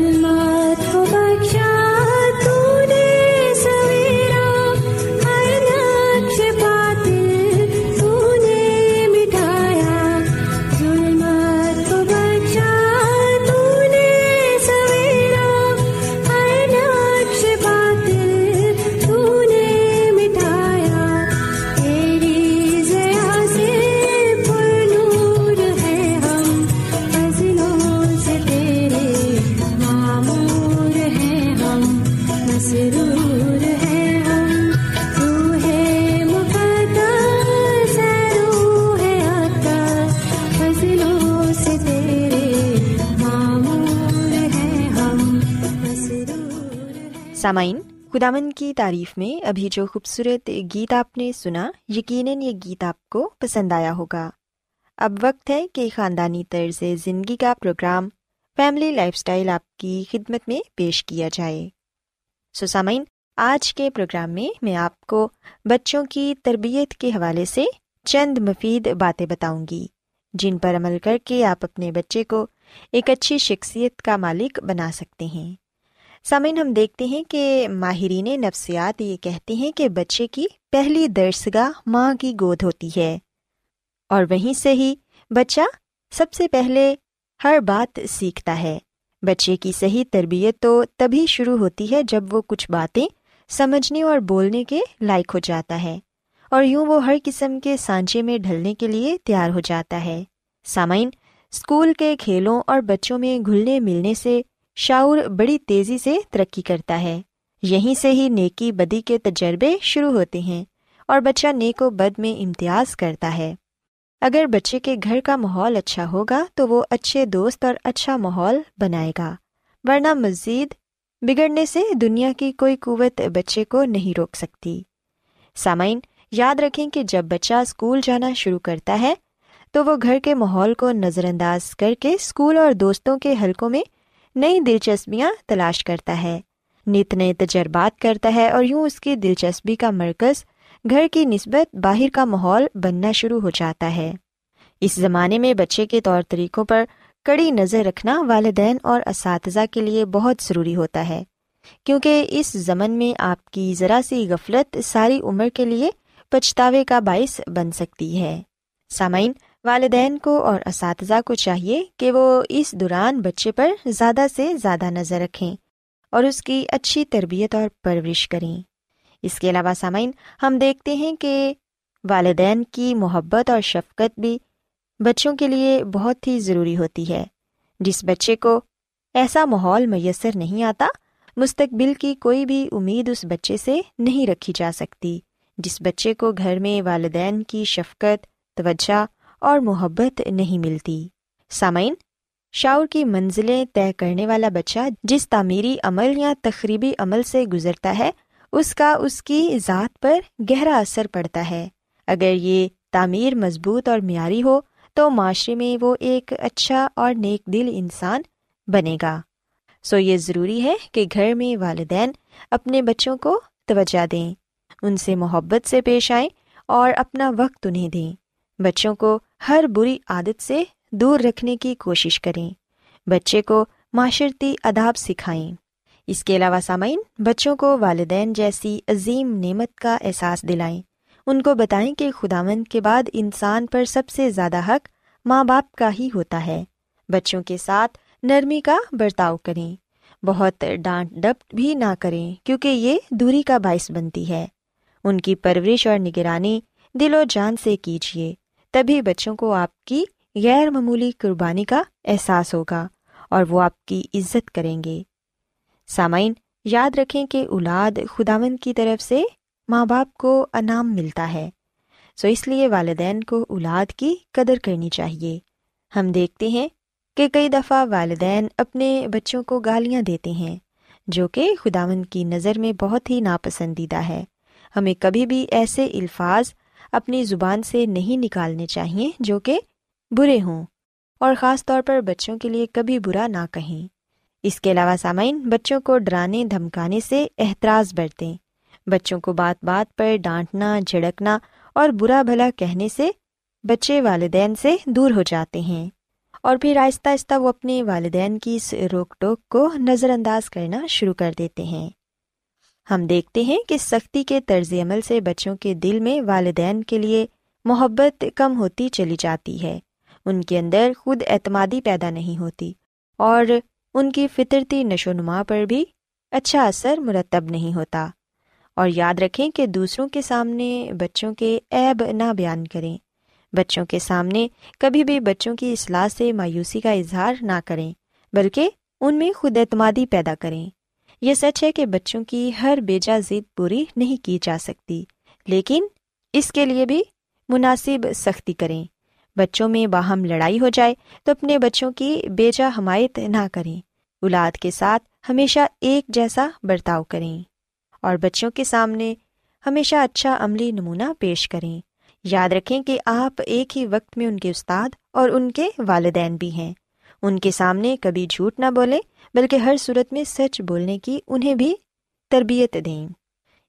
گل خدامن کی تعریف میں ابھی جو خوبصورت گیت آپ نے سنا یقیناً یہ گیت آپ کو پسند آیا ہوگا اب وقت ہے کہ خاندانی طرز زندگی کا پروگرام فیملی لائف اسٹائل آپ کی خدمت میں پیش کیا جائے سو سامعین آج کے پروگرام میں میں آپ کو بچوں کی تربیت کے حوالے سے چند مفید باتیں بتاؤں گی جن پر عمل کر کے آپ اپنے بچے کو ایک اچھی شخصیت کا مالک بنا سکتے ہیں سامعین، ہم دیکھتے ہیں کہ ماہرین نفسیات یہ کہتے ہیں کہ بچے کی پہلی درسگاہ ماں کی گود ہوتی ہے۔ اور وہیں سے ہی بچہ سب سے پہلے ہر بات سیکھتا ہے۔ بچے کی صحیح تربیت تو تبھی شروع ہوتی ہے جب وہ کچھ باتیں سمجھنے اور بولنے کے لائق ہو جاتا ہے۔ اور یوں وہ ہر قسم کے سانچے میں ڈھلنے کے لیے تیار ہو جاتا ہے۔ سامعین، اسکول کے کھیلوں اور بچوں میں گھلنے ملنے سے شعور بڑی تیزی سے ترقی کرتا ہے۔ یہیں سے ہی نیکی بدی کے تجربے شروع ہوتے ہیں اور بچہ نیک و بد میں امتیاز کرتا ہے۔ اگر بچے کے گھر کا ماحول اچھا ہوگا تو وہ اچھے دوست اور اچھا ماحول بنائے گا۔ ورنہ مزید، بگڑنے سے دنیا کی کوئی قوت بچے کو نہیں روک سکتی۔ سامعین، یاد رکھیں کہ جب بچہ اسکول جانا شروع کرتا ہے تو وہ گھر کے ماحول کو نظر انداز کر کے اسکول اور دوستوں کے حلقوں میں نئی دلچسپیاں تلاش کرتا ہے۔ نت نئے تجربات کرتا ہے اور یوں اس کی دلچسپی کا مرکز گھر کی نسبت باہر کا ماحول بننا شروع ہو جاتا ہے۔ اس زمانے میں بچے کے طور طریقوں پر کڑی نظر رکھنا والدین اور اساتذہ کے لیے بہت ضروری ہوتا ہے۔ کیونکہ اس زمن میں آپ کی ذرا سی غفلت ساری عمر کے لیے پچھتاوے کا باعث بن سکتی ہے۔ سامعین والدین کو اور اساتذہ کو چاہیے کہ وہ اس دوران بچے پر زیادہ سے زیادہ نظر رکھیں اور اس کی اچھی تربیت اور پرورش کریں۔ اس کے علاوہ سامعین، ہم دیکھتے ہیں کہ والدین کی محبت اور شفقت بھی بچوں کے لیے بہت ہی ضروری ہوتی ہے۔ جس بچے کو ایسا ماحول میسر نہیں آتا، مستقبل کی کوئی بھی امید اس بچے سے نہیں رکھی جا سکتی۔ جس بچے کو گھر میں والدین کی شفقت، توجہ اور محبت نہیں ملتی۔ سامعین، شعور کی منزلیں طے کرنے والا بچہ جس تعمیری عمل یا تقریبی عمل سے گزرتا ہے، اس کا اس کی ذات پر گہرا اثر پڑتا ہے۔ اگر یہ تعمیر مضبوط اور معیاری ہو، تو معاشرے میں وہ ایک اچھا اور نیک دل انسان بنے گا۔ سو یہ ضروری ہے کہ گھر میں والدین اپنے بچوں کو توجہ دیں، ان سے محبت سے پیش آئیں اور اپنا وقت انہیں دیں۔ بچوں کو ہر بری عادت سے دور رکھنے کی کوشش کریں۔ بچے کو معاشرتی اداب سکھائیں۔ اس کے علاوہ سامعین، بچوں کو والدین جیسی عظیم نعمت کا احساس دلائیں۔ ان کو بتائیں کہ خداوند کے بعد انسان پر سب سے زیادہ حق ماں باپ کا ہی ہوتا ہے۔ بچوں کے ساتھ نرمی کا برتاؤ کریں۔ بہت ڈانٹ ڈپ بھی نہ کریں کیونکہ یہ دوری کا باعث بنتی ہے۔ ان کی پرورش اور نگرانی دل و جان سے کیجیے تبھی بچوں کو آپ کی غیر معمولی قربانی کا احساس ہوگا اور وہ آپ کی عزت کریں گے۔ سامعین، یاد رکھیں کہ اولاد خداون کی طرف سے ماں باپ کو انعام ملتا ہے، سو اس لیے والدین کو اولاد کی قدر کرنی چاہیے۔ ہم دیکھتے ہیں کہ کئی دفعہ والدین اپنے بچوں کو گالیاں دیتے ہیں، جو کہ خداون کی نظر میں بہت ہی ناپسندیدہ ہے۔ ہمیں کبھی بھی ایسے الفاظ اپنی زبان سے نہیں نکالنے چاہیے جو کہ برے ہوں اور خاص طور پر بچوں کے لیے کبھی برا نہ کہیں۔ اس کے علاوہ سامعین، بچوں کو ڈرانے، دھمکانے سے احتراز برتیں۔ بچوں کو بات بات پر ڈانٹنا، جھڑکنا اور برا بھلا کہنے سے بچے والدین سے دور ہو جاتے ہیں۔ اور پھر آہستہ آہستہ وہ اپنے والدین کی اس روک ٹوک کو نظر انداز کرنا شروع کر دیتے ہیں۔ ہم دیکھتے ہیں کہ سختی کے طرز عمل سے بچوں کے دل میں والدین کے لیے محبت کم ہوتی چلی جاتی ہے۔ ان کے اندر خود اعتمادی پیدا نہیں ہوتی اور ان کی فطرتی نشو و نما پر بھی اچھا اثر مرتب نہیں ہوتا۔ اور یاد رکھیں کہ دوسروں کے سامنے بچوں کے عیب نہ بیان کریں۔ بچوں کے سامنے کبھی بھی بچوں کی اصلاح سے مایوسی کا اظہار نہ کریں، بلکہ ان میں خود اعتمادی پیدا کریں۔ یہ سچ ہے کہ بچوں کی ہر بیجا ضد پوری نہیں کی جا سکتی، لیکن اس کے لیے بھی مناسب سختی کریں۔ بچوں میں باہم لڑائی ہو جائے تو اپنے بچوں کی بیجا حمایت نہ کریں۔ اولاد کے ساتھ ہمیشہ ایک جیسا برتاؤ کریں۔ اور بچوں کے سامنے ہمیشہ اچھا عملی نمونہ پیش کریں۔ یاد رکھیں کہ آپ ایک ہی وقت میں ان کے استاد اور ان کے والدین بھی ہیں۔ ان کے سامنے کبھی جھوٹ نہ بولیں۔ بلکہ ہر صورت میں سچ بولنے کی انہیں بھی تربیت دیں۔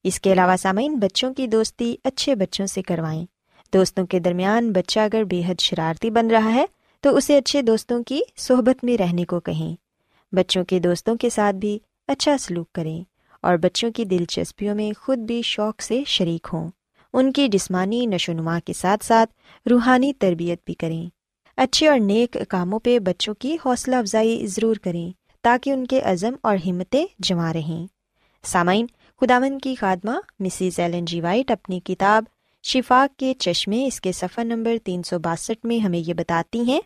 اس کے علاوہ سامعین، بچوں کی دوستی اچھے بچوں سے کروائیں۔ دوستوں کے درمیان بچہ اگر بے حد شرارتی بن رہا ہے، تو اسے اچھے دوستوں کی صحبت میں رہنے کو کہیں۔ بچوں کے دوستوں کے ساتھ بھی اچھا سلوک کریں اور بچوں کی دلچسپیوں میں خود بھی شوق سے شریک ہوں۔ ان کی جسمانی نشو و نما کے ساتھ ساتھ روحانی تربیت بھی کریں۔ اچھے اور نیک کاموں پہ بچوں کی حوصلہ افزائی ضرور کریں۔ تاکہ ان کے عزم اور ہمتیں جمع رہیں۔ سامعین خداون کی خادمہ مسز ایلن جی وائٹ اپنی کتاب شفاق کے چشمے، اس کے صفحہ نمبر تین سو باسٹھ میں ہمیں یہ بتاتی ہیں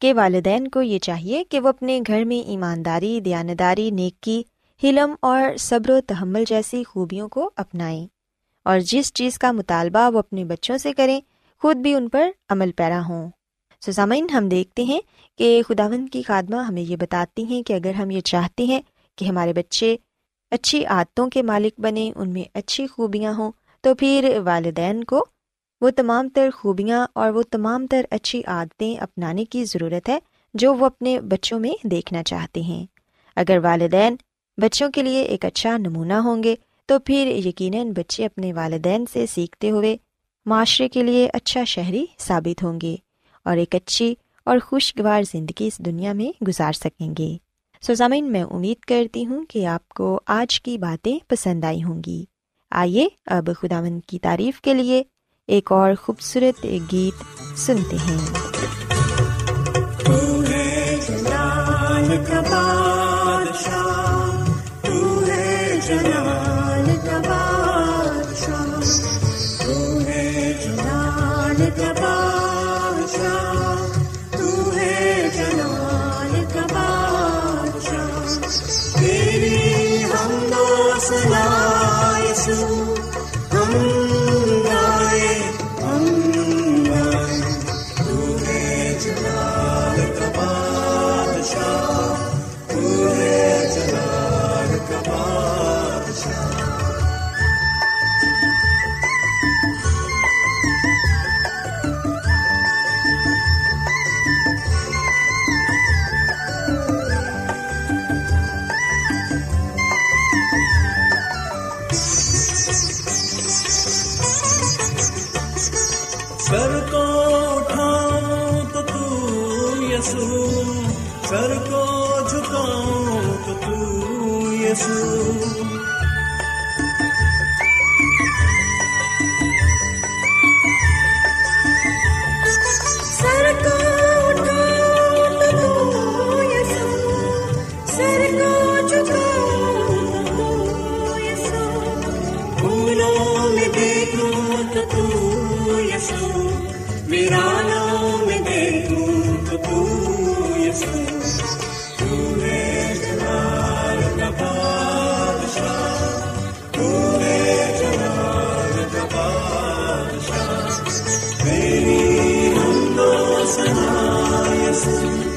کہ والدین کو یہ چاہیے کہ وہ اپنے گھر میں ایمانداری، دیانتداری، نیکی، حلم اور صبر و تحمل جیسی خوبیوں کو اپنائیں اور جس چیز کا مطالبہ وہ اپنے بچوں سے کریں، خود بھی ان پر عمل پیرا ہوں۔ سسامین ہم دیکھتے ہیں کہ خداوند کی خادمہ ہمیں یہ بتاتی ہیں کہ اگر ہم یہ چاہتے ہیں کہ ہمارے بچے اچھی عادتوں کے مالک بنے ان میں اچھی خوبیاں ہوں، تو پھر والدین کو وہ تمام تر خوبیاں اور وہ تمام تر اچھی عادتیں اپنانے کی ضرورت ہے جو وہ اپنے بچوں میں دیکھنا چاہتے ہیں۔ اگر والدین بچوں کے لیے ایک اچھا نمونہ ہوں گے، تو پھر یقیناً بچے اپنے والدین سے سیکھتے ہوئے معاشرے کے لیے اچھا شہری ثابت ہوں گے۔ اور ایک اچھی اور خوشگوار زندگی اس دنیا میں گزار سکیں گے۔ سوزامین میں امید کرتی ہوں کہ آپ کو آج کی باتیں پسند آئی ہوں گی۔ آئیے اب خدا مند کی تعریف کے لیے ایک اور خوبصورت گیت سنتے ہیں۔ جلال کا بادشاہ, تو ہے جلال اللہ تو تو یسو ویرانوں میں دیکھوں تو تو یسو تو ہے جلال کا بادشاہ تو ہے جلال کا بادشاہ میری ہم دو سنا یسو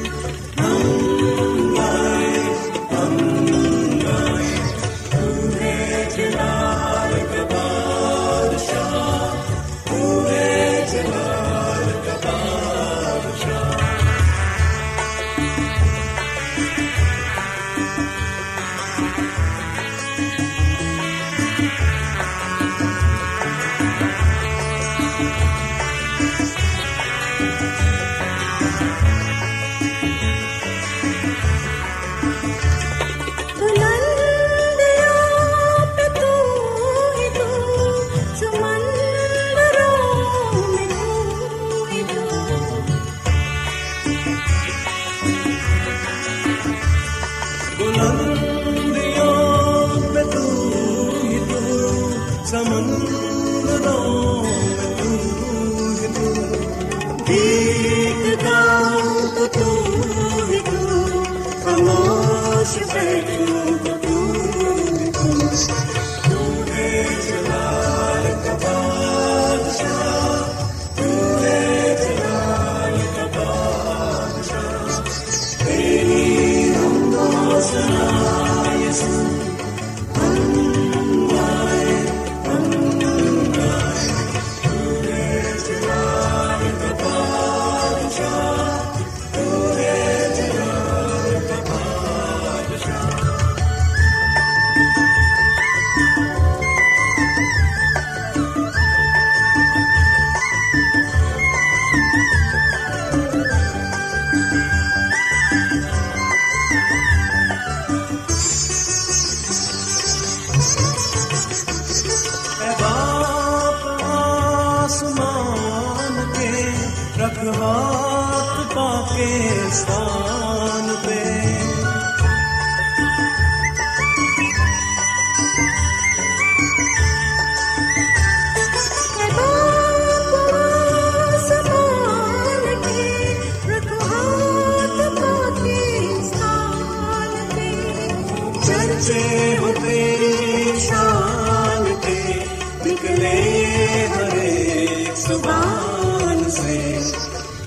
شان کے نکلے ہر ایک زبان سے۔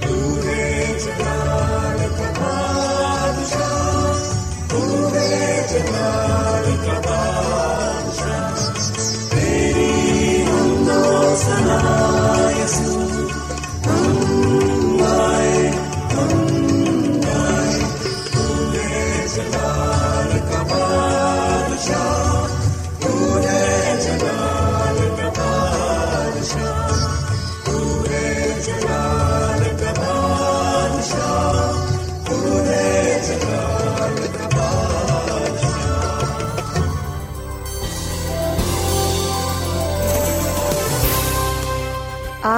تو ہے جلال کا بادشاہ جلال کا بادشاہ۔ تیری ہم دو سنا یسوع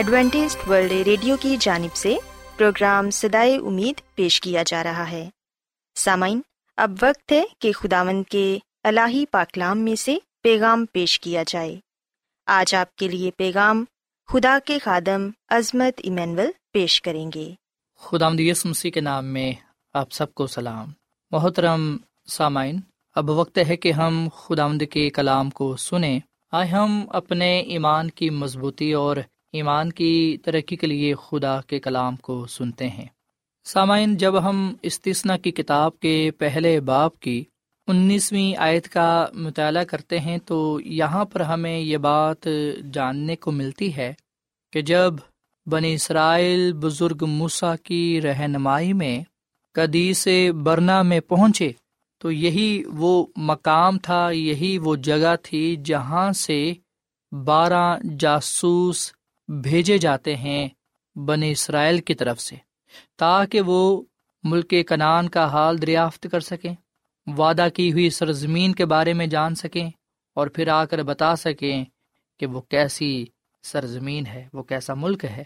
Adventist World Radio کی جانب سے پروگرام سدائے امید پیش کیا جا رہا ہے۔ سامعین، اب وقت ہے کہ خداوند کے الہی پاکلام میں سے پیغام پیش کیا جائے۔ آج آپ کے لیے پیغام خدا کے خادم عظمت ایمینول پیش کریں گے۔ خدا یس مسیح کے نام میں آپ سب کو سلام۔ محترم سامعین، اب وقت ہے کہ ہم خدا کے کلام کو سنیں۔ آئے ہم اپنے ایمان کی مضبوطی اور ایمان کی ترقی کے لیے خدا کے کلام کو سنتے ہیں۔ سامعین، جب ہم استثنا کی کتاب کے پہلے باپ کی انیسویں آیت کا مطالعہ کرتے ہیں تو یہاں پر ہمیں یہ بات جاننے کو ملتی ہے کہ جب بنی اسرائیل بزرگ موسا کی رہنمائی میں کدی سے برنا میں پہنچے تو یہی وہ مقام تھا، یہی وہ جگہ تھی جہاں سے بارہ جاسوس بھیجے جاتے ہیں بنی اسرائیل کی طرف سے، تاکہ وہ ملک کنان کا حال دریافت کر سکیں، وعدہ کی ہوئی سرزمین کے بارے میں جان سکیں اور پھر آ کر بتا سکیں کہ وہ کیسی سرزمین ہے، وہ کیسا ملک ہے۔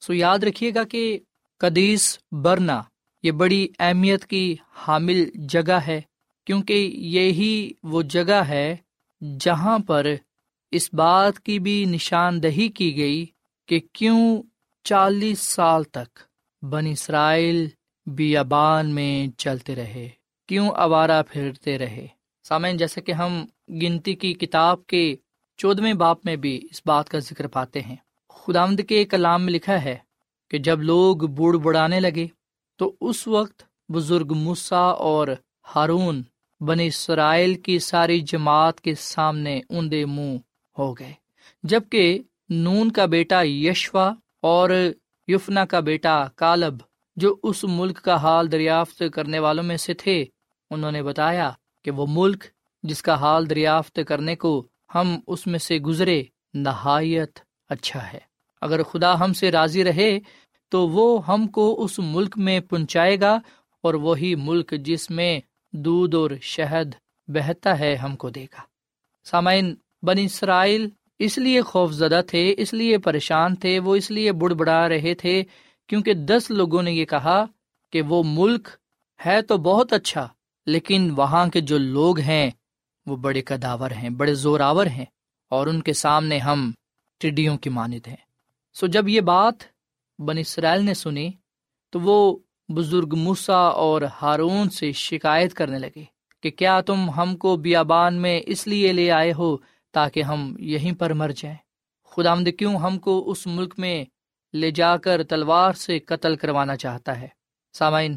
سو یاد رکھیے گا کہ قدیس برنا یہ بڑی اہمیت کی حامل جگہ ہے، کیونکہ یہی وہ جگہ ہے جہاں پر اس بات کی بھی نشاندہی کی گئی کہ کیوں چالیس سال تک بن اسرائیل بیابان میں چلتے رہے؟ کیوں آوارہ پھرتے رہے؟ سامعین، جیسے کہ ہم گنتی کی کتاب کے چودویں باپ میں بھی اس بات کا ذکر پاتے ہیں۔ خدامد کے کلام میں لکھا ہے کہ جب لوگ بوڑھ بڑھانے لگے، تو اس وقت بزرگ مسا اور ہارون بن اسرائیل کی ساری جماعت کے سامنے اوندے منہ ہو گئے۔ جبکہ نون کا بیٹا یشوا اور یفنا کا بیٹا کالب، جو اس ملک کا حال دریافت کرنے والوں میں سے تھے، انہوں نے بتایا کہ وہ ملک جس کا حال دریافت کرنے کو ہم اس میں سے گزرے، نہایت اچھا ہے۔ اگر خدا ہم سے راضی رہے، تو وہ ہم کو اس ملک میں پہنچائے گا اور وہی ملک جس میں دودھ اور شہد بہتا ہے، ہم کو دے گا۔ سامعین بن اسرائیل اس لیے خوف زدہ تھے، اس لیے پریشان تھے، وہ اس لیے بڑھ بڑھا رہے تھے، کیونکہ دس لوگوں نے یہ کہا کہ وہ ملک ہے تو بہت اچھا لیکن وہاں کے جو لوگ ہیں، وہ بڑے کداور ہیں، بڑے زوراور ہیں، اور ان کے سامنے ہم ٹڈیوں کی مانت ہیں۔ سو جب یہ بات بن اسرائیل نے سنی، تو وہ بزرگ موسا اور ہارون سے شکایت کرنے لگے کہ کیا تم ہم کو بیابان میں اس لیے لے آئے ہو تاکہ ہم یہیں پر مر جائیں۔ خدا مد کیوں ہم کو اس ملک میں لے جا کر تلوار سے قتل کروانا چاہتا ہے؟ سامعین،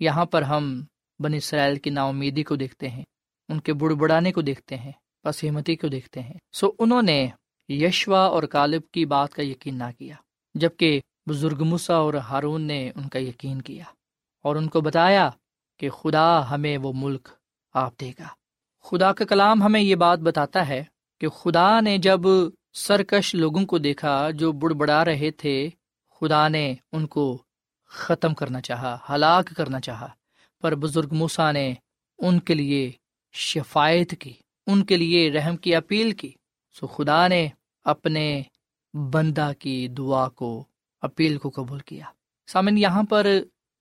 یہاں پر ہم بن اسرائیل کی نا امیدی کو دیکھتے ہیں، ان کے بڑ بڑانے کو دیکھتے ہیں پسمتی کو دیکھتے ہیں۔ سو انہوں نے یشوا اور کالب کی بات کا یقین نہ کیا، جبکہ بزرگ مسا اور ہارون نے ان کا یقین کیا اور ان کو بتایا کہ خدا ہمیں وہ ملک آپ دے گا۔ خدا کا کلام ہمیں یہ بات بتاتا ہے کہ خدا نے جب سرکش لوگوں کو دیکھا جو بڑ بڑا رہے تھے، خدا نے ان کو ختم کرنا چاہا، ہلاک کرنا چاہا۔ پر بزرگ موسا نے ان کے لیے شفایت کی، ان کے لیے رحم کی اپیل کی۔ سو خدا نے اپنے بندہ کی دعا کو، اپیل کو قبول کیا۔ سامن، یہاں پر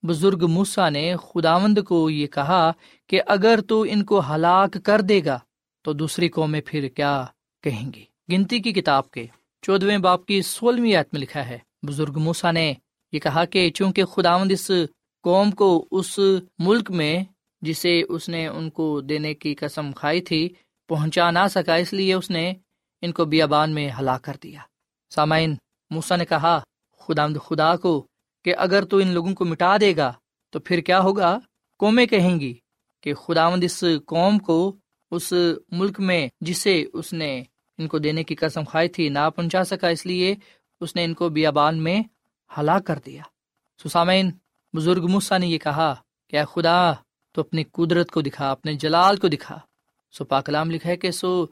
بزرگ موسا نے خداوند کو یہ کہا کہ اگر تو ان کو ہلاک کر دے گا تو دوسری قومیں پھر کیا کہیں گی؟ گنتی کی کتاب کے چودویں باپ کی سولہویں میں لکھا ہے، بزرگ موسا نے یہ کہا کہ چونکہ خداوند اس قوم کو اس ملک میں جسے اس نے ان کو دینے کی قسم کھائی تھی پہنچا نہ سکا، اس لیے اس نے ان کو بیابان میں ہلاک کر دیا۔ سامعین موسا نے کہا خدا خدا کو کہ اگر تو ان لوگوں کو مٹا دے گا تو پھر کیا ہوگا؟ قومیں کہیں گی کہ خداوند اس قوم کو اس ملک میں جسے اس نے ان کو دینے کی قسم کھائی تھی نہ پہنچا سکا، اس لیے اس نے ان کو بیابان میں ہلاک کر دیا۔ سسامین، بزرگ مسا نے یہ کہا کہ اے خدا، تو اپنی قدرت کو دکھا، اپنے جلال کو دکھا۔ سو پاکلام لکھا ہے کہ سو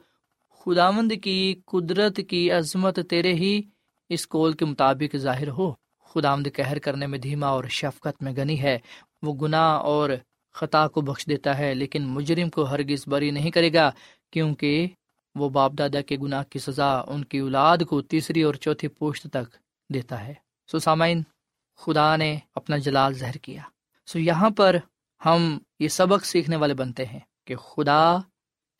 خداوند کی قدرت کی عظمت تیرے ہی اس کول کے مطابق ظاہر ہو۔ خداوند کہر کرنے میں دھیما اور شفقت میں گنی ہے۔ وہ گناہ اور خطا کو بخش دیتا ہے، لیکن مجرم کو ہرگز بری نہیں کرے گا، کیونکہ وہ باپ دادا کے گناہ کی سزا ان کی اولاد کو تیسری اور چوتھی پوشت تک دیتا ہے۔ سو سامعین، خدا نے اپنا جلال زہر کیا۔ سو یہاں پر ہم یہ سبق سیکھنے والے بنتے ہیں کہ خدا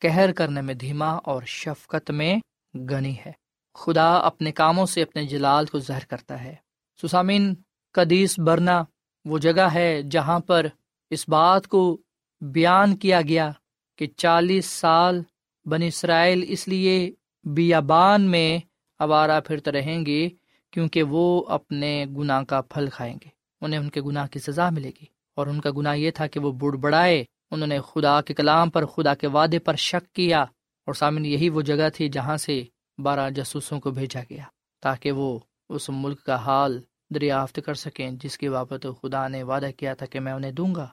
کہر کرنے میں دھیما اور شفقت میں گنی ہے۔ خدا اپنے کاموں سے اپنے جلال کو زہر کرتا ہے۔ سسامین قدیس برنا وہ جگہ ہے جہاں پر اس بات کو بیان کیا گیا کہ چالیس سال بن اسرائیل اس لیے بیابان میں آوارہ پھرتے رہیں گے کیونکہ وہ اپنے گناہ کا پھل کھائیں گے۔ انہیں ان کے گناہ کی سزا ملے گی۔ اور ان کا گناہ یہ تھا کہ وہ بڑھ بڑھائے۔ انہوں نے خدا کے کلام پر، خدا کے وعدے پر شک کیا۔ اور سامن یہی وہ جگہ تھی جہاں سے بارہ جاسوسوں کو بھیجا گیا تاکہ وہ اس ملک کا حال دریافت کر سکیں، جس کی بابت خدا نے وعدہ کیا تھا کہ میں انہیں دوں گا۔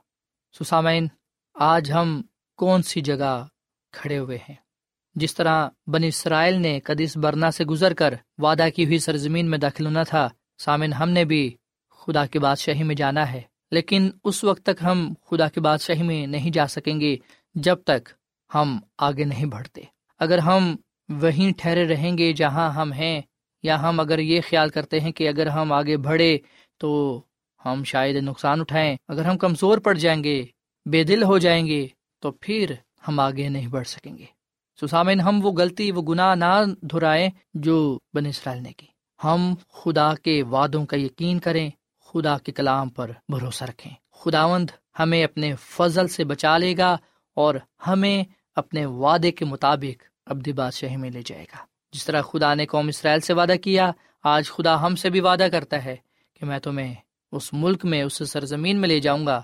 سسامین، آج ہم کون سی جگہ کھڑے ہوئے ہیں؟ جس طرح بن اسرائیل نے قدیس برنا سے گزر کر وعدہ کی ہوئی سرزمین میں داخل ہونا تھا سامن ہم نے بھی خدا کی بادشاہی میں جانا ہے۔ لیکن اس وقت تک ہم خدا کی بادشاہی میں نہیں جا سکیں گے جب تک ہم آگے نہیں بڑھتے۔ اگر ہم وہیں ٹھہرے رہیں گے جہاں ہم ہیں، یا ہم اگر یہ خیال کرتے ہیں کہ اگر ہم آگے بڑھے تو ہم شاید نقصان اٹھائیں، اگر ہم کمزور پڑ جائیں گے، بے دل ہو جائیں گے، تو پھر ہم آگے نہیں بڑھ سکیں گے۔ سسامن ہم وہ غلطی، وہ گناہ نہ دہرائیں جو بن اسرائیل نے کی۔ ہم خدا کے وعدوں کا یقین کریں، خدا کے کلام پر بھروسہ رکھیں۔ خداوند ہمیں اپنے فضل سے بچا لے گا اور ہمیں اپنے وعدے کے مطابق ابدی بادشاہی میں لے جائے گا۔ جس طرح خدا نے قوم اسرائیل سے وعدہ کیا، آج خدا ہم سے بھی وعدہ کرتا ہے کہ میں تمہیں اس ملک میں اس سرزمین میں لے جاؤں گا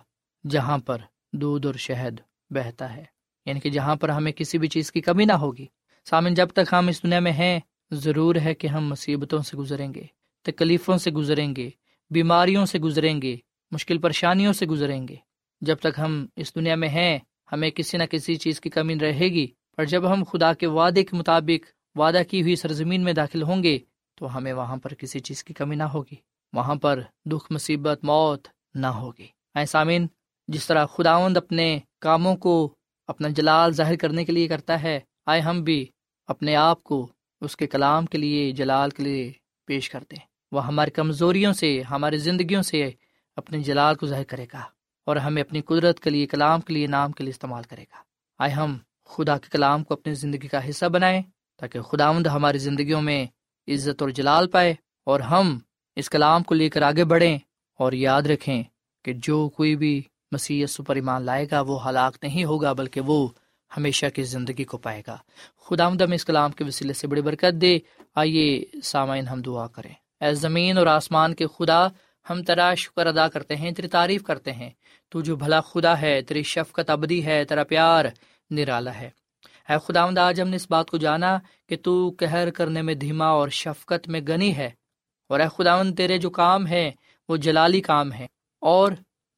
جہاں پر دودھ اور شہد بہتا ہے۔ یعنی کہ جہاں پر ہمیں کسی بھی چیز کی کمی نہ ہوگی۔ سامن، جب تک ہم اس دنیا میں ہیں، ضرور ہے کہ ہم مصیبتوں سے گزریں گے، تکلیفوں سے گزریں گے، بیماریوں سے گزریں گے، مشکل پریشانیوں سے گزریں گے۔ جب تک ہم اس دنیا میں ہیں، ہمیں کسی نہ کسی چیز کی کمی رہے گی۔ پر جب ہم خدا کے وعدے کے مطابق وعدہ کی ہوئی سرزمین میں داخل ہوں گے، تو ہمیں وہاں پر کسی چیز کی کمی نہ ہوگی۔ وہاں پر دکھ مصیبت موت نہ ہوگی۔ اے سامن جس طرح خداوند اپنے کاموں کو اپنا جلال ظاہر کرنے کے لیے کرتا ہے، آئے ہم بھی اپنے آپ کو اس کے کلام کے لیے، جلال کے لیے پیش کرتے ہیں۔ وہ ہماری کمزوریوں سے، ہماری زندگیوں سے اپنے جلال کو ظاہر کرے گا اور ہمیں اپنی قدرت کے لیے، کلام کے لیے، نام کے لیے استعمال کرے گا۔ آئے ہم خدا کے کلام کو اپنی زندگی کا حصہ بنائیں تاکہ خدا مند ہماری زندگیوں میں عزت اور جلال پائے اور ہم اس کلام کو لے کر آگے بڑھیں اور یاد رکھیں کہ جو کوئی بھی مسیح پر ایمان لائے گا، وہ ہلاک نہیں ہوگا، بلکہ وہ ہمیشہ کی زندگی کو پائے گا۔ خدا مدم اس کلام کے وسیلے سے بڑی برکت دے۔ آئیے سامعین، ہم دعا کریں۔ اے زمین اور آسمان کے خدا، ہم تیرا شکر ادا کرتے ہیں، تیری تعریف کرتے ہیں۔ تو جو بھلا خدا ہے، تیری شفقت ابدی ہے، تیرا پیار نرالا ہے۔ اے خدا آج ہم نے اس بات کو جانا کہ تو کہر کرنے میں، دھیما اور شفقت میں گنی ہے۔ اور اے خداون تیرے جو کام ہے وہ جلالی کام ہے اور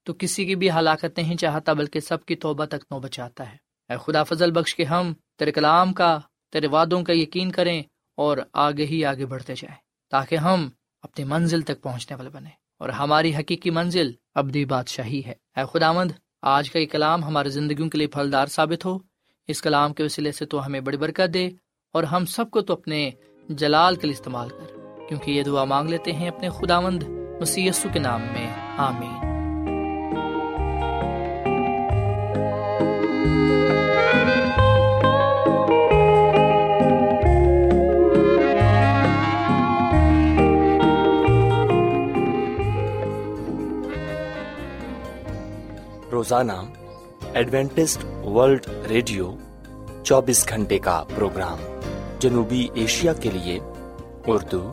تو کسی کی بھی ہلاکت نہیں چاہتا، بلکہ سب کی توبہ تک نو بچاتا ہے۔ اے خدا، فضل بخش کے ہم تیرے کلام کا، تیرے وعدوں کا یقین کریں اور آگے ہی آگے بڑھتے جائیں، تاکہ ہم اپنی منزل تک پہنچنے والے بنے اور ہماری حقیقی منزل ابدی بادشاہی ہے۔ اے خدا مند آج کا یہ کلام ہماری زندگیوں کے لیے پھلدار ثابت ہو۔ اس کلام کے وسیلے سے تو ہمیں بڑی برکت دے اور ہم سب کو تو اپنے جلال کے لیے استعمال کر۔ کیونکہ یہ دعا مانگ لیتے ہیں اپنے خدا مند مسی کے نام میں۔ آمین۔ روزانہ ایڈوینٹسٹ ورلڈ ریڈیو چوبیس گھنٹے کا پروگرام جنوبی ایشیا کے لیے اردو